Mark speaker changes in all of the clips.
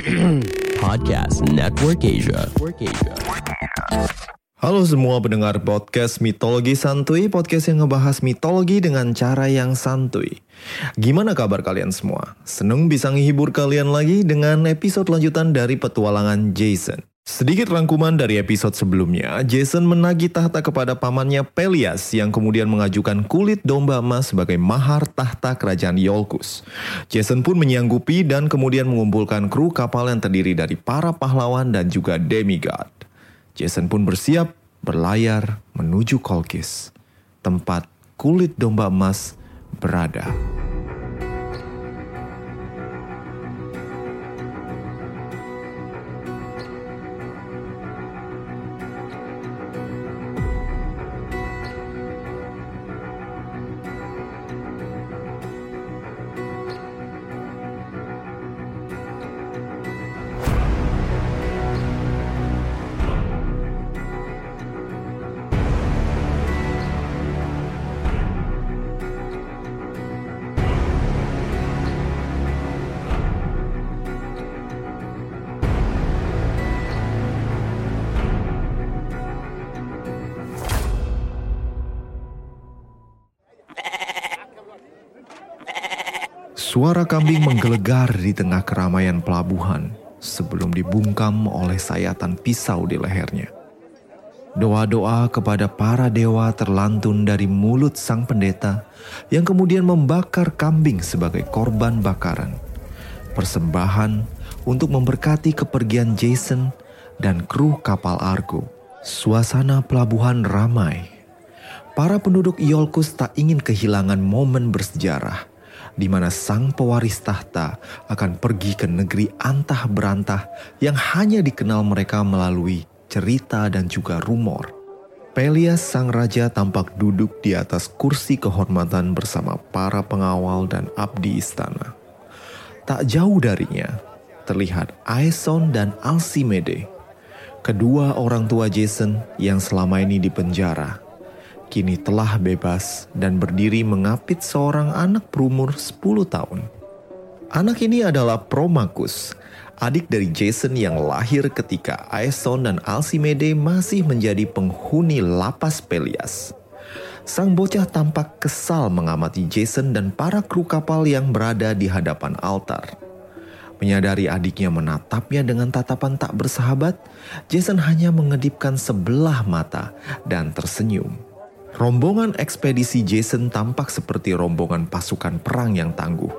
Speaker 1: Podcast Network Asia.
Speaker 2: Halo semua pendengar podcast Mitologi Santuy, podcast yang ngebahas mitologi dengan cara yang santuy. Gimana kabar kalian semua? Seneng bisa menghibur kalian lagi dengan episode lanjutan dari petualangan Jason. Sedikit rangkuman dari episode sebelumnya, Jason menagih tahta kepada pamannya Pelias yang kemudian mengajukan kulit domba emas sebagai mahar tahta kerajaan Iolcus. Jason pun menyanggupi dan kemudian mengumpulkan kru kapal yang terdiri dari para pahlawan dan juga demigod. Jason pun bersiap berlayar menuju Kolkis, tempat kulit domba emas berada. Suara kambing menggelegar di tengah keramaian pelabuhan sebelum dibungkam oleh sayatan pisau di lehernya. Doa-doa kepada para dewa terlantun dari mulut sang pendeta yang kemudian membakar kambing sebagai korban bakaran. Persembahan untuk memberkati kepergian Jason dan kru kapal Argo. Suasana pelabuhan ramai. Para penduduk Iolcus tak ingin kehilangan momen bersejarah di mana sang pewaris tahta akan pergi ke negeri antah berantah yang hanya dikenal mereka melalui cerita dan juga rumor. Pelias sang raja tampak duduk di atas kursi kehormatan bersama para pengawal dan abdi istana. Tak jauh darinya, terlihat Aeson dan Alcimede, kedua orang tua Jason yang selama ini dipenjara kini telah bebas dan berdiri mengapit seorang anak berumur 10 tahun. Anak ini adalah Promachus, adik dari Jason yang lahir ketika Aeson dan Alcimede masih menjadi penghuni lapas Pelias. Sang bocah tampak kesal mengamati Jason dan para kru kapal yang berada di hadapan altar. Menyadari adiknya menatapnya dengan tatapan tak bersahabat, Jason hanya mengedipkan sebelah mata dan tersenyum. Rombongan ekspedisi Jason tampak seperti rombongan pasukan perang yang tangguh.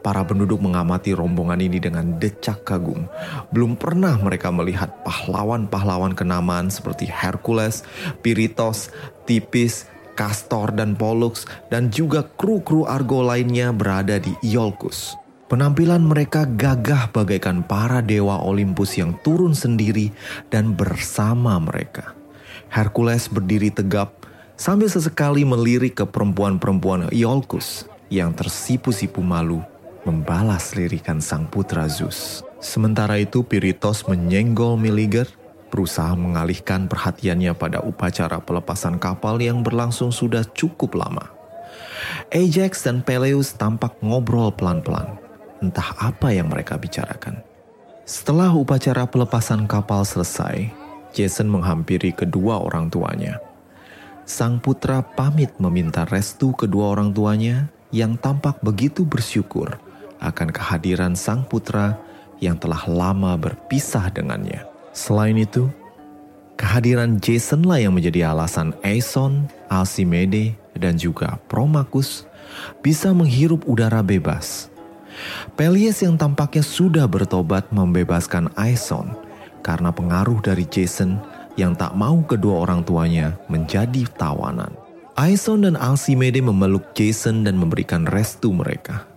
Speaker 2: Para penduduk mengamati rombongan ini dengan decak kagum. Belum pernah mereka melihat pahlawan-pahlawan kenamaan seperti Hercules, Piritos, Tipis, Castor dan Pollux dan juga kru-kru Argo lainnya berada di Iolcus. Penampilan mereka gagah bagaikan para dewa Olympus yang turun sendiri dan bersama mereka. Hercules berdiri tegap sambil sesekali melirik ke perempuan-perempuan Iolcus yang tersipu-sipu malu membalas lirikan sang putra Zeus. Sementara itu Piritos menyenggol Meliger, berusaha mengalihkan perhatiannya pada upacara pelepasan kapal yang berlangsung sudah cukup lama. Ajax dan Peleus tampak ngobrol pelan-pelan, entah apa yang mereka bicarakan. Setelah upacara pelepasan kapal selesai, Jason menghampiri kedua orang tuanya sang putra pamit meminta restu kedua orang tuanya yang tampak begitu bersyukur akan kehadiran sang putra yang telah lama berpisah dengannya. Selain itu, kehadiran Jason lah yang menjadi alasan Aeson, Alcimede, dan juga Promachus bisa menghirup udara bebas. Pelias yang tampaknya sudah bertobat membebaskan Aeson karena pengaruh dari Jason yang tak mau kedua orang tuanya menjadi tawanan. Aison dan Alcimede memeluk Jason dan memberikan restu mereka.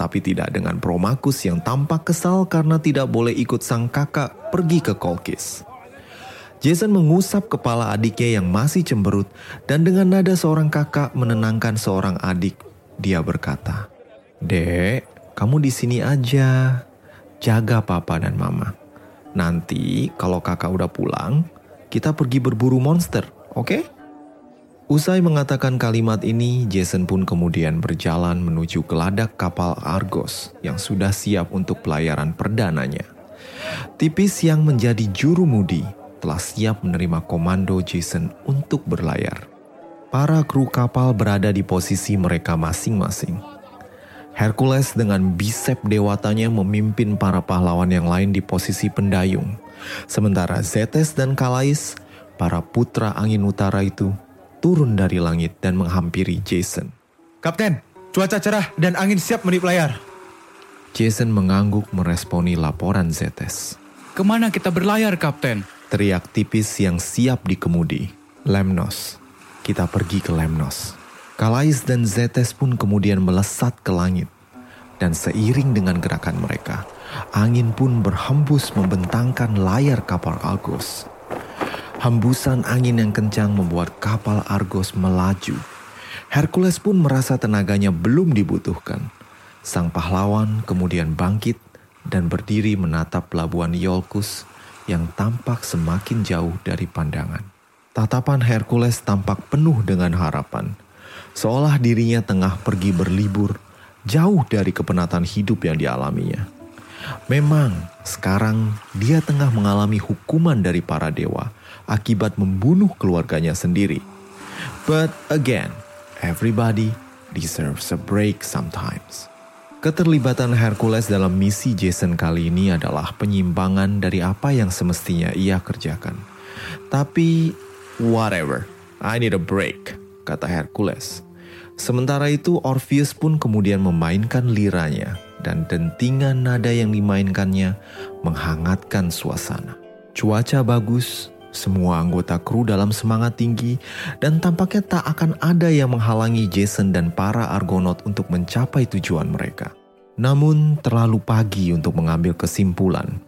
Speaker 2: Tapi tidak dengan Promachus yang tampak kesal karena tidak boleh ikut sang kakak pergi ke Kolkis. Jason mengusap kepala adiknya yang masih cemberut dan dengan nada seorang kakak menenangkan seorang adik, dia berkata, "Dek, kamu di sini aja. Jaga papa dan mama. Nanti kalau kakak udah pulang, kita pergi berburu monster, oke? Okay? Usai mengatakan kalimat ini, Jason pun kemudian berjalan menuju geladak kapal Argos yang sudah siap untuk pelayaran perdananya. Tipis yang menjadi juru mudi telah siap menerima komando Jason untuk berlayar. Para kru kapal berada di posisi mereka masing-masing. Hercules dengan bisep dewatanya memimpin para pahlawan yang lain di posisi pendayung. Sementara Zetes dan Kalais, para putra angin utara itu, turun dari langit dan menghampiri Jason.
Speaker 3: Kapten, cuaca cerah dan angin siap menip layar.
Speaker 2: Jason mengangguk meresponi laporan Zetes.
Speaker 4: Ke mana kita berlayar, Kapten?
Speaker 2: Teriak tipis yang siap dikemudi. Lemnos. Kita pergi ke Lemnos. Kalais dan Zetes pun kemudian melesat ke langit. Dan seiring dengan gerakan mereka, angin pun berhembus membentangkan layar kapal Argos. Hembusan angin yang kencang membuat kapal Argos melaju. Hercules pun merasa tenaganya belum dibutuhkan Sang pahlawan kemudian bangkit dan berdiri menatap pelabuhan Iolcus yang tampak semakin jauh dari pandangan. Tatapan Hercules tampak penuh dengan harapan, seolah dirinya tengah pergi berlibur jauh dari kepenatan hidup yang dialaminya. Memang sekarang dia tengah mengalami hukuman dari para dewa akibat membunuh keluarganya sendiri. But again, everybody deserves a break sometimes. Keterlibatan Hercules dalam misi Jason kali ini adalah penyimpangan dari apa yang semestinya ia kerjakan. Tapi, whatever, I need a break, kata Hercules. Sementara itu Orpheus pun kemudian memainkan liranya dan dentingan nada yang dimainkannya menghangatkan suasana. Cuaca bagus, semua anggota kru dalam semangat tinggi dan tampaknya tak akan ada yang menghalangi Jason dan para Argonaut untuk mencapai tujuan mereka. Namun terlalu pagi untuk mengambil kesimpulan.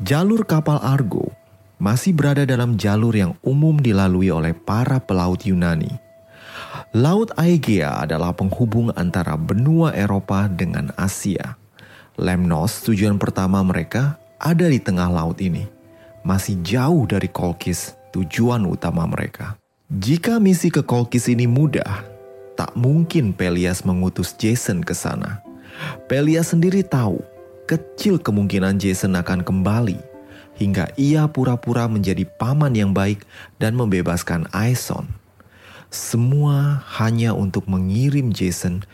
Speaker 2: Jalur kapal Argo masih berada dalam jalur yang umum dilalui oleh para pelaut Yunani. Laut Aegea adalah penghubung antara benua Eropa dengan Asia. Lemnos, tujuan pertama mereka, ada di tengah laut ini masih jauh dari Kolkis, tujuan utama mereka. Jika misi ke Kolkis ini mudah, tak mungkin Pelias mengutus Jason ke sana. Pelias sendiri tahu kecil kemungkinan Jason akan kembali hingga ia pura-pura menjadi paman yang baik dan membebaskan Aeson. Semua hanya untuk mengirim Jason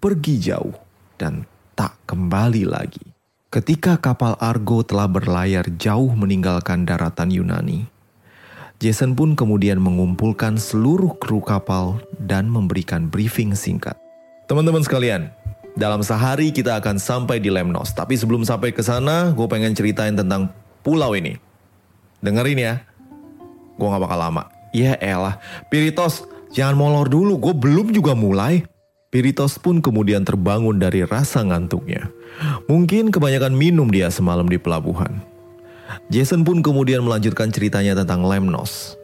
Speaker 2: pergi jauh dan tak kembali lagi. Ketika kapal Argo telah berlayar jauh meninggalkan daratan Yunani, Jason pun kemudian mengumpulkan seluruh kru kapal dan memberikan briefing singkat. Teman-teman sekalian, dalam sehari kita akan sampai di Lemnos. Tapi sebelum sampai ke sana, gue pengen ceritain tentang pulau ini. Dengerin ya, gue gak bakal lama. Ya elah, Piritos, jangan molor dulu, gue belum juga mulai. Piritos pun kemudian terbangun dari rasa ngantuknya. Mungkin kebanyakan minum dia semalam di pelabuhan. Jason pun kemudian melanjutkan ceritanya tentang Lemnos.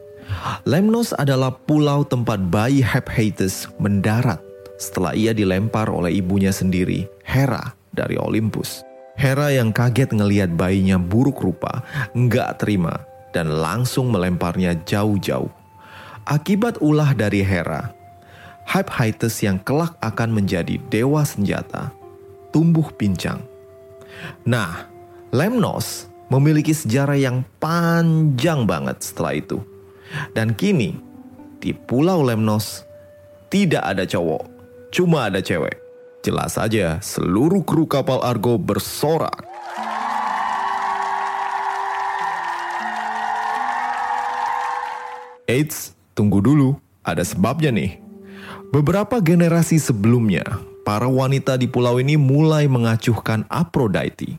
Speaker 2: Lemnos adalah pulau tempat bayi Hephaestus mendarat setelah ia dilempar oleh ibunya sendiri, Hera, dari Olympus. Hera yang kaget ngeliat bayinya buruk rupa, nggak terima, dan langsung melemparnya jauh-jauh. Akibat ulah dari Hera, Hephaestus yang kelak akan menjadi dewa senjata, tumbuh pincang. Nah, Lemnos memiliki sejarah yang panjang banget setelah itu. Dan kini, di Pulau Lemnos tidak ada cowok, cuma ada cewek. Jelas saja seluruh kru kapal Argo bersorak. Eits, tunggu dulu, ada sebabnya nih. Beberapa generasi sebelumnya, para wanita di pulau ini mulai mengacuhkan Aphrodite.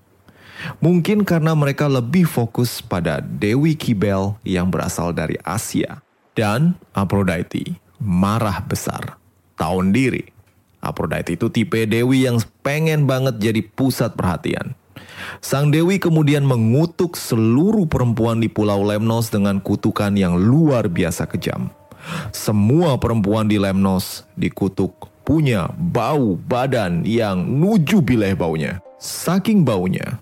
Speaker 2: Mungkin karena mereka lebih fokus pada Dewi Kibel yang berasal dari Asia. Dan Aphrodite marah besar, tahun diri. Aphrodite itu tipe Dewi yang pengen banget jadi pusat perhatian. Sang Dewi kemudian mengutuk seluruh perempuan di Pulau Lemnos dengan kutukan yang luar biasa kejam. Semua perempuan di Lemnos dikutuk punya bau badan yang nuju bileh baunya. Saking baunya,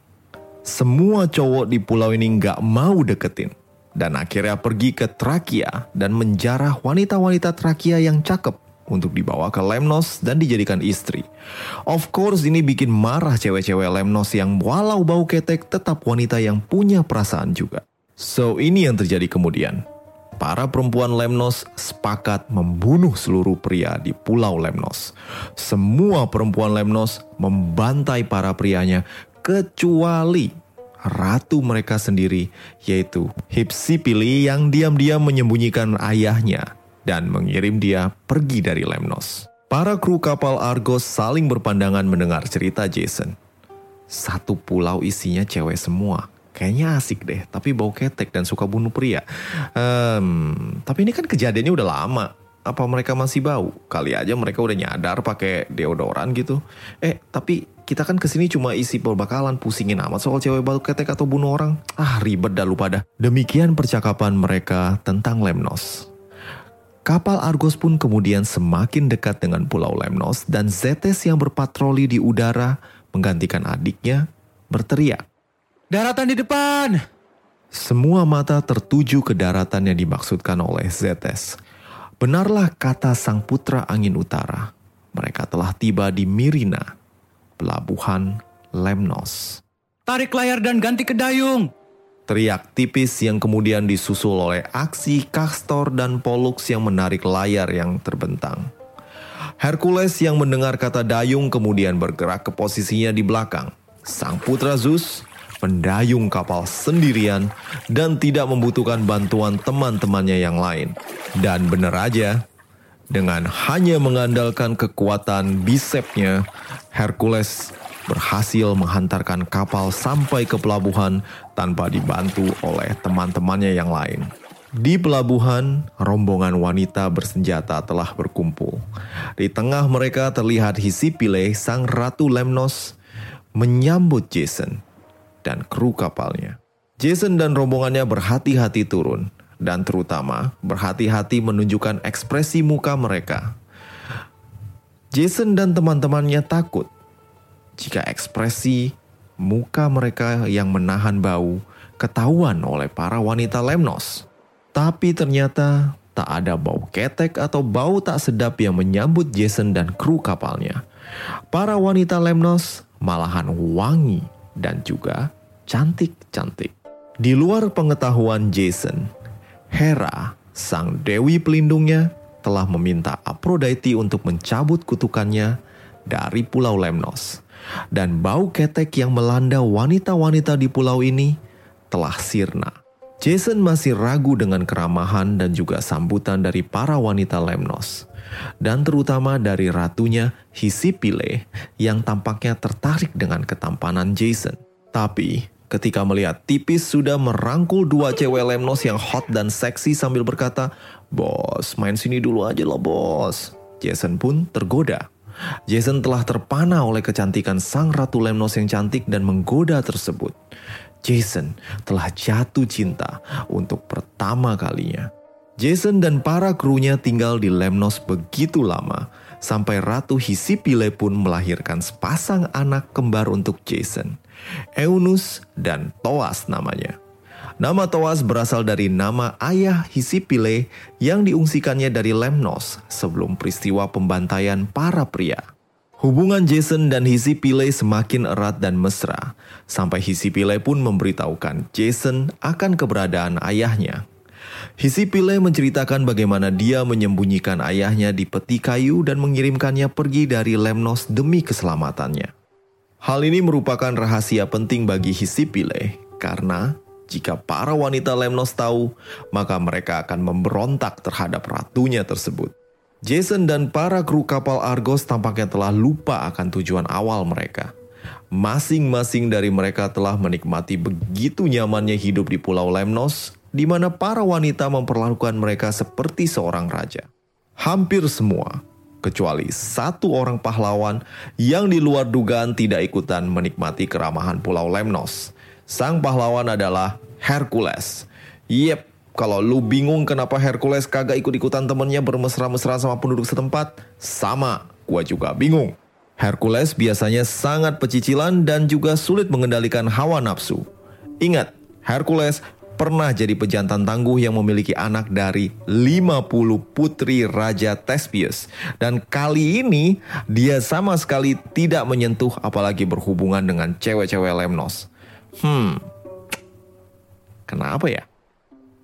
Speaker 2: semua cowok di pulau ini nggak mau deketin. Dan akhirnya pergi ke Trakia dan menjarah wanita-wanita Trakia yang cakep. Untuk dibawa ke Lemnos dan dijadikan istri. Of course ini bikin marah cewek-cewek Lemnos yang walau bau ketek tetap wanita yang punya perasaan juga. So ini yang terjadi kemudian. Para perempuan Lemnos sepakat membunuh seluruh pria di pulau Lemnos. Semua perempuan Lemnos membantai para prianya kecuali ratu mereka sendiri yaitu Hipsipili yang diam-diam menyembunyikan ayahnya dan mengirim dia pergi dari Lemnos. Para kru kapal Argos saling berpandangan mendengar cerita Jason. Satu pulau isinya cewek semua kayaknya asik deh, tapi bau ketek dan suka bunuh pria. Um, tapi ini kan kejadiannya udah lama. Apa mereka masih bau? Kali aja mereka udah nyadar pakai deodoran gitu. Eh, tapi kita kan ke sini cuma isi perbakalan pusingin amat soal cewek bau ketek atau bunuh orang. Ah, ribet dah lupa dah. Demikian percakapan mereka tentang Lemnos. Kapal Argos pun kemudian semakin dekat dengan Pulau Lemnos dan Zetes yang berpatroli di udara menggantikan adiknya berteriak.
Speaker 3: Daratan di depan!
Speaker 2: Semua mata tertuju ke daratan yang dimaksudkan oleh Zetes. Benarlah kata sang putra angin utara. Mereka telah tiba di Mirina, pelabuhan Lemnos.
Speaker 4: Tarik layar dan ganti ke dayung!
Speaker 2: Teriak tipis yang kemudian disusul oleh aksi Castor dan Pollux yang menarik layar yang terbentang. Hercules yang mendengar kata dayung kemudian bergerak ke posisinya di belakang. Sang putra Zeus mendayung kapal sendirian dan tidak membutuhkan bantuan teman-temannya yang lain. Dan benar aja, dengan hanya mengandalkan kekuatan bisepnya, Hercules berhasil menghantarkan kapal sampai ke pelabuhan tanpa dibantu oleh teman-temannya yang lain. Di pelabuhan, rombongan wanita bersenjata telah berkumpul. Di tengah mereka terlihat Hisipile, sang ratu Lemnos, menyambut Jason dan kru kapalnya. Jason dan rombongannya berhati-hati turun dan terutama berhati-hati menunjukkan ekspresi muka mereka. Jason dan teman-temannya takut jika ekspresi muka mereka yang menahan bau ketahuan oleh para wanita Lemnos. Tapi ternyata tak ada bau ketek atau bau tak sedap yang menyambut Jason dan kru kapalnya. Para wanita Lemnos malahan wangi dan juga cantik-cantik. Di luar pengetahuan Jason, Hera, sang dewi pelindungnya, telah meminta Aphrodite untuk mencabut kutukannya dari Pulau Lemnos. Dan bau ketek yang melanda wanita-wanita di pulau ini telah sirna. Jason masih ragu dengan keramahan dan juga sambutan dari para wanita Lemnos. Dan terutama dari ratunya Hisipile yang tampaknya tertarik dengan ketampanan Jason. Tapi ketika melihat tipis sudah merangkul dua cewek Lemnos yang hot dan seksi sambil berkata, Bos, main sini dulu aja loh bos. Jason pun tergoda. Jason telah terpana oleh kecantikan sang ratu Lemnos yang cantik dan menggoda tersebut. Jason telah jatuh cinta untuk pertama kalinya. Jason dan para krunya tinggal di Lemnos begitu lama, sampai Ratu Hisipile pun melahirkan sepasang anak kembar untuk Jason. Eunus dan Toas namanya. Nama Toas berasal dari nama ayah Hisipile yang diungsikannya dari Lemnos sebelum peristiwa pembantaian para pria. Hubungan Jason dan Hisipile semakin erat dan mesra, sampai Hisipile pun memberitahukan Jason akan keberadaan ayahnya. Hisipile menceritakan bagaimana dia menyembunyikan ayahnya di peti kayu dan mengirimkannya pergi dari Lemnos demi keselamatannya. Hal ini merupakan rahasia penting bagi Hisipile karena jika para wanita Lemnos tahu, maka mereka akan memberontak terhadap ratunya tersebut. Jason dan para kru kapal Argos tampaknya telah lupa akan tujuan awal mereka. Masing-masing dari mereka telah menikmati begitu nyamannya hidup di Pulau Lemnos, di mana para wanita memperlakukan mereka seperti seorang raja. Hampir semua kecuali satu orang pahlawan yang di luar dugaan tidak ikutan menikmati keramahan Pulau Lemnos. Sang pahlawan adalah Hercules. Yep, kalau lu bingung kenapa Hercules kagak ikut-ikutan temennya bermesra-mesra sama penduduk setempat, sama, gua juga bingung. Hercules biasanya sangat pecicilan dan juga sulit mengendalikan hawa nafsu. Ingat, Hercules pernah jadi pejantan tangguh yang memiliki anak dari 50 putri Raja Thespius. Dan kali ini dia sama sekali tidak menyentuh apalagi berhubungan dengan cewek-cewek Lemnos. Hmm, kenapa ya?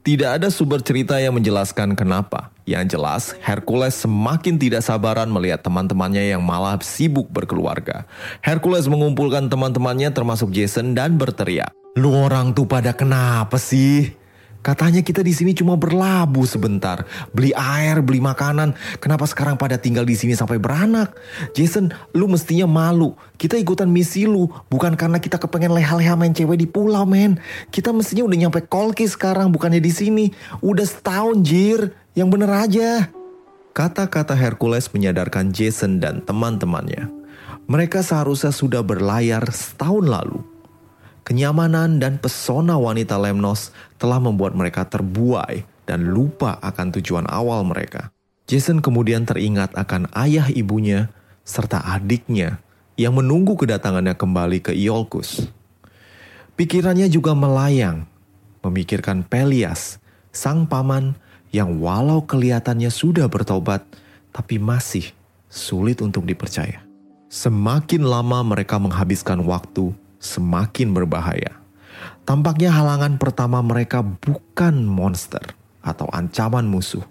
Speaker 2: Tidak ada sumber cerita yang menjelaskan kenapa. Yang jelas, Hercules semakin tidak sabaran melihat teman-temannya yang malah sibuk berkeluarga. Hercules mengumpulkan teman-temannya termasuk Jason dan berteriak. Lu orang tuh pada kenapa sih? Katanya kita di sini cuma berlabuh sebentar, beli air, beli makanan. Kenapa sekarang pada tinggal di sini sampai beranak? Jason, lu mestinya malu. Kita ikutan misi lu, bukan karena kita kepengen leha-leha main cewek di pulau, men. Kita mestinya udah nyampe Kolki sekarang, bukannya di sini. Udah setahun, jir. Yang bener aja. Kata-kata Hercules menyadarkan Jason dan teman-temannya. Mereka seharusnya sudah berlayar setahun lalu Kenyamanan dan pesona wanita Lemnos telah membuat mereka terbuai dan lupa akan tujuan awal mereka. Jason kemudian teringat akan ayah ibunya serta adiknya yang menunggu kedatangannya kembali ke Iolcus. Pikirannya juga melayang, memikirkan Pelias, sang paman yang walau kelihatannya sudah bertobat, tapi masih sulit untuk dipercaya. Semakin lama mereka menghabiskan waktu semakin berbahaya. Tampaknya halangan pertama mereka bukan monster atau ancaman musuh,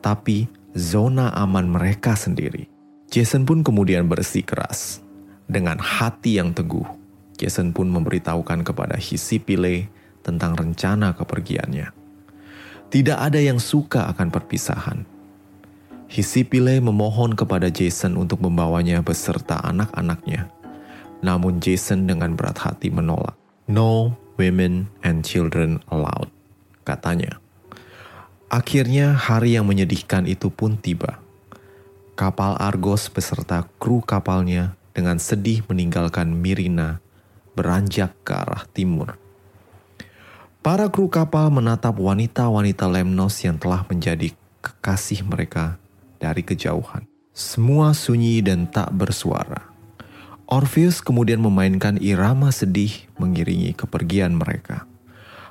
Speaker 2: tapi zona aman mereka sendiri. Jason pun kemudian bersikeras. Dengan hati yang teguh, Jason pun memberitahukan kepada Hisipile tentang rencana kepergiannya. Tidak ada yang suka akan perpisahan. Hisipile memohon kepada Jason untuk membawanya beserta anak-anaknya namun Jason dengan berat hati menolak. No women and children allowed, katanya. Akhirnya hari yang menyedihkan itu pun tiba. Kapal Argos beserta kru kapalnya dengan sedih meninggalkan Mirina beranjak ke arah timur. Para kru kapal menatap wanita-wanita Lemnos yang telah menjadi kekasih mereka dari kejauhan. Semua sunyi dan tak bersuara. Orpheus kemudian memainkan irama sedih mengiringi kepergian mereka.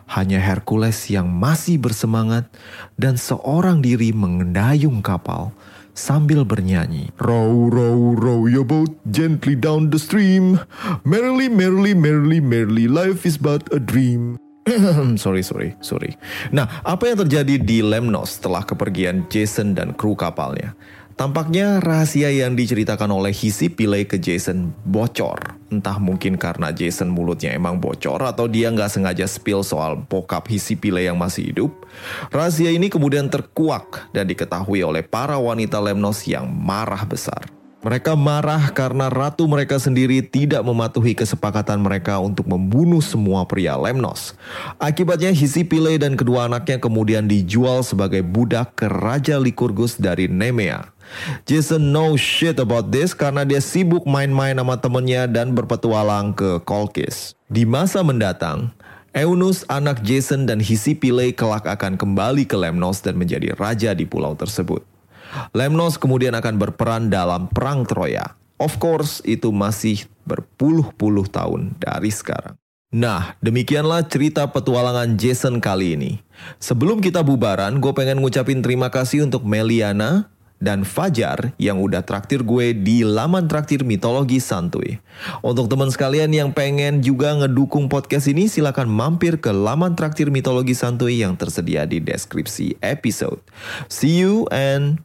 Speaker 2: Hanya Hercules yang masih bersemangat dan seorang diri mengendayung kapal sambil bernyanyi. Row, row, row your boat gently down the stream. Merrily, merrily, merrily, merrily, life is but a dream. sorry, sorry, sorry. Nah, apa yang terjadi di Lemnos setelah kepergian Jason dan kru kapalnya? Tampaknya rahasia yang diceritakan oleh Hisi Pile ke Jason bocor. Entah mungkin karena Jason mulutnya emang bocor atau dia nggak sengaja spill soal bokap Hisi Pile yang masih hidup. Rahasia ini kemudian terkuak dan diketahui oleh para wanita Lemnos yang marah besar. Mereka marah karena ratu mereka sendiri tidak mematuhi kesepakatan mereka untuk membunuh semua pria Lemnos. Akibatnya Hisipile dan kedua anaknya kemudian dijual sebagai budak ke Raja Likurgus dari Nemea. Jason know shit about this karena dia sibuk main-main sama temennya dan berpetualang ke Kolkis. Di masa mendatang, Eunus anak Jason dan Hisipile kelak akan kembali ke Lemnos dan menjadi raja di pulau tersebut. Lemnos kemudian akan berperan dalam Perang Troya. Of course, itu masih berpuluh-puluh tahun dari sekarang. Nah, demikianlah cerita petualangan Jason kali ini. Sebelum kita bubaran, gue pengen ngucapin terima kasih untuk Meliana, dan Fajar yang udah traktir gue di laman traktir mitologi santuy. Untuk teman sekalian yang pengen juga ngedukung podcast ini silahkan mampir ke laman traktir mitologi santuy yang tersedia di deskripsi episode. See you and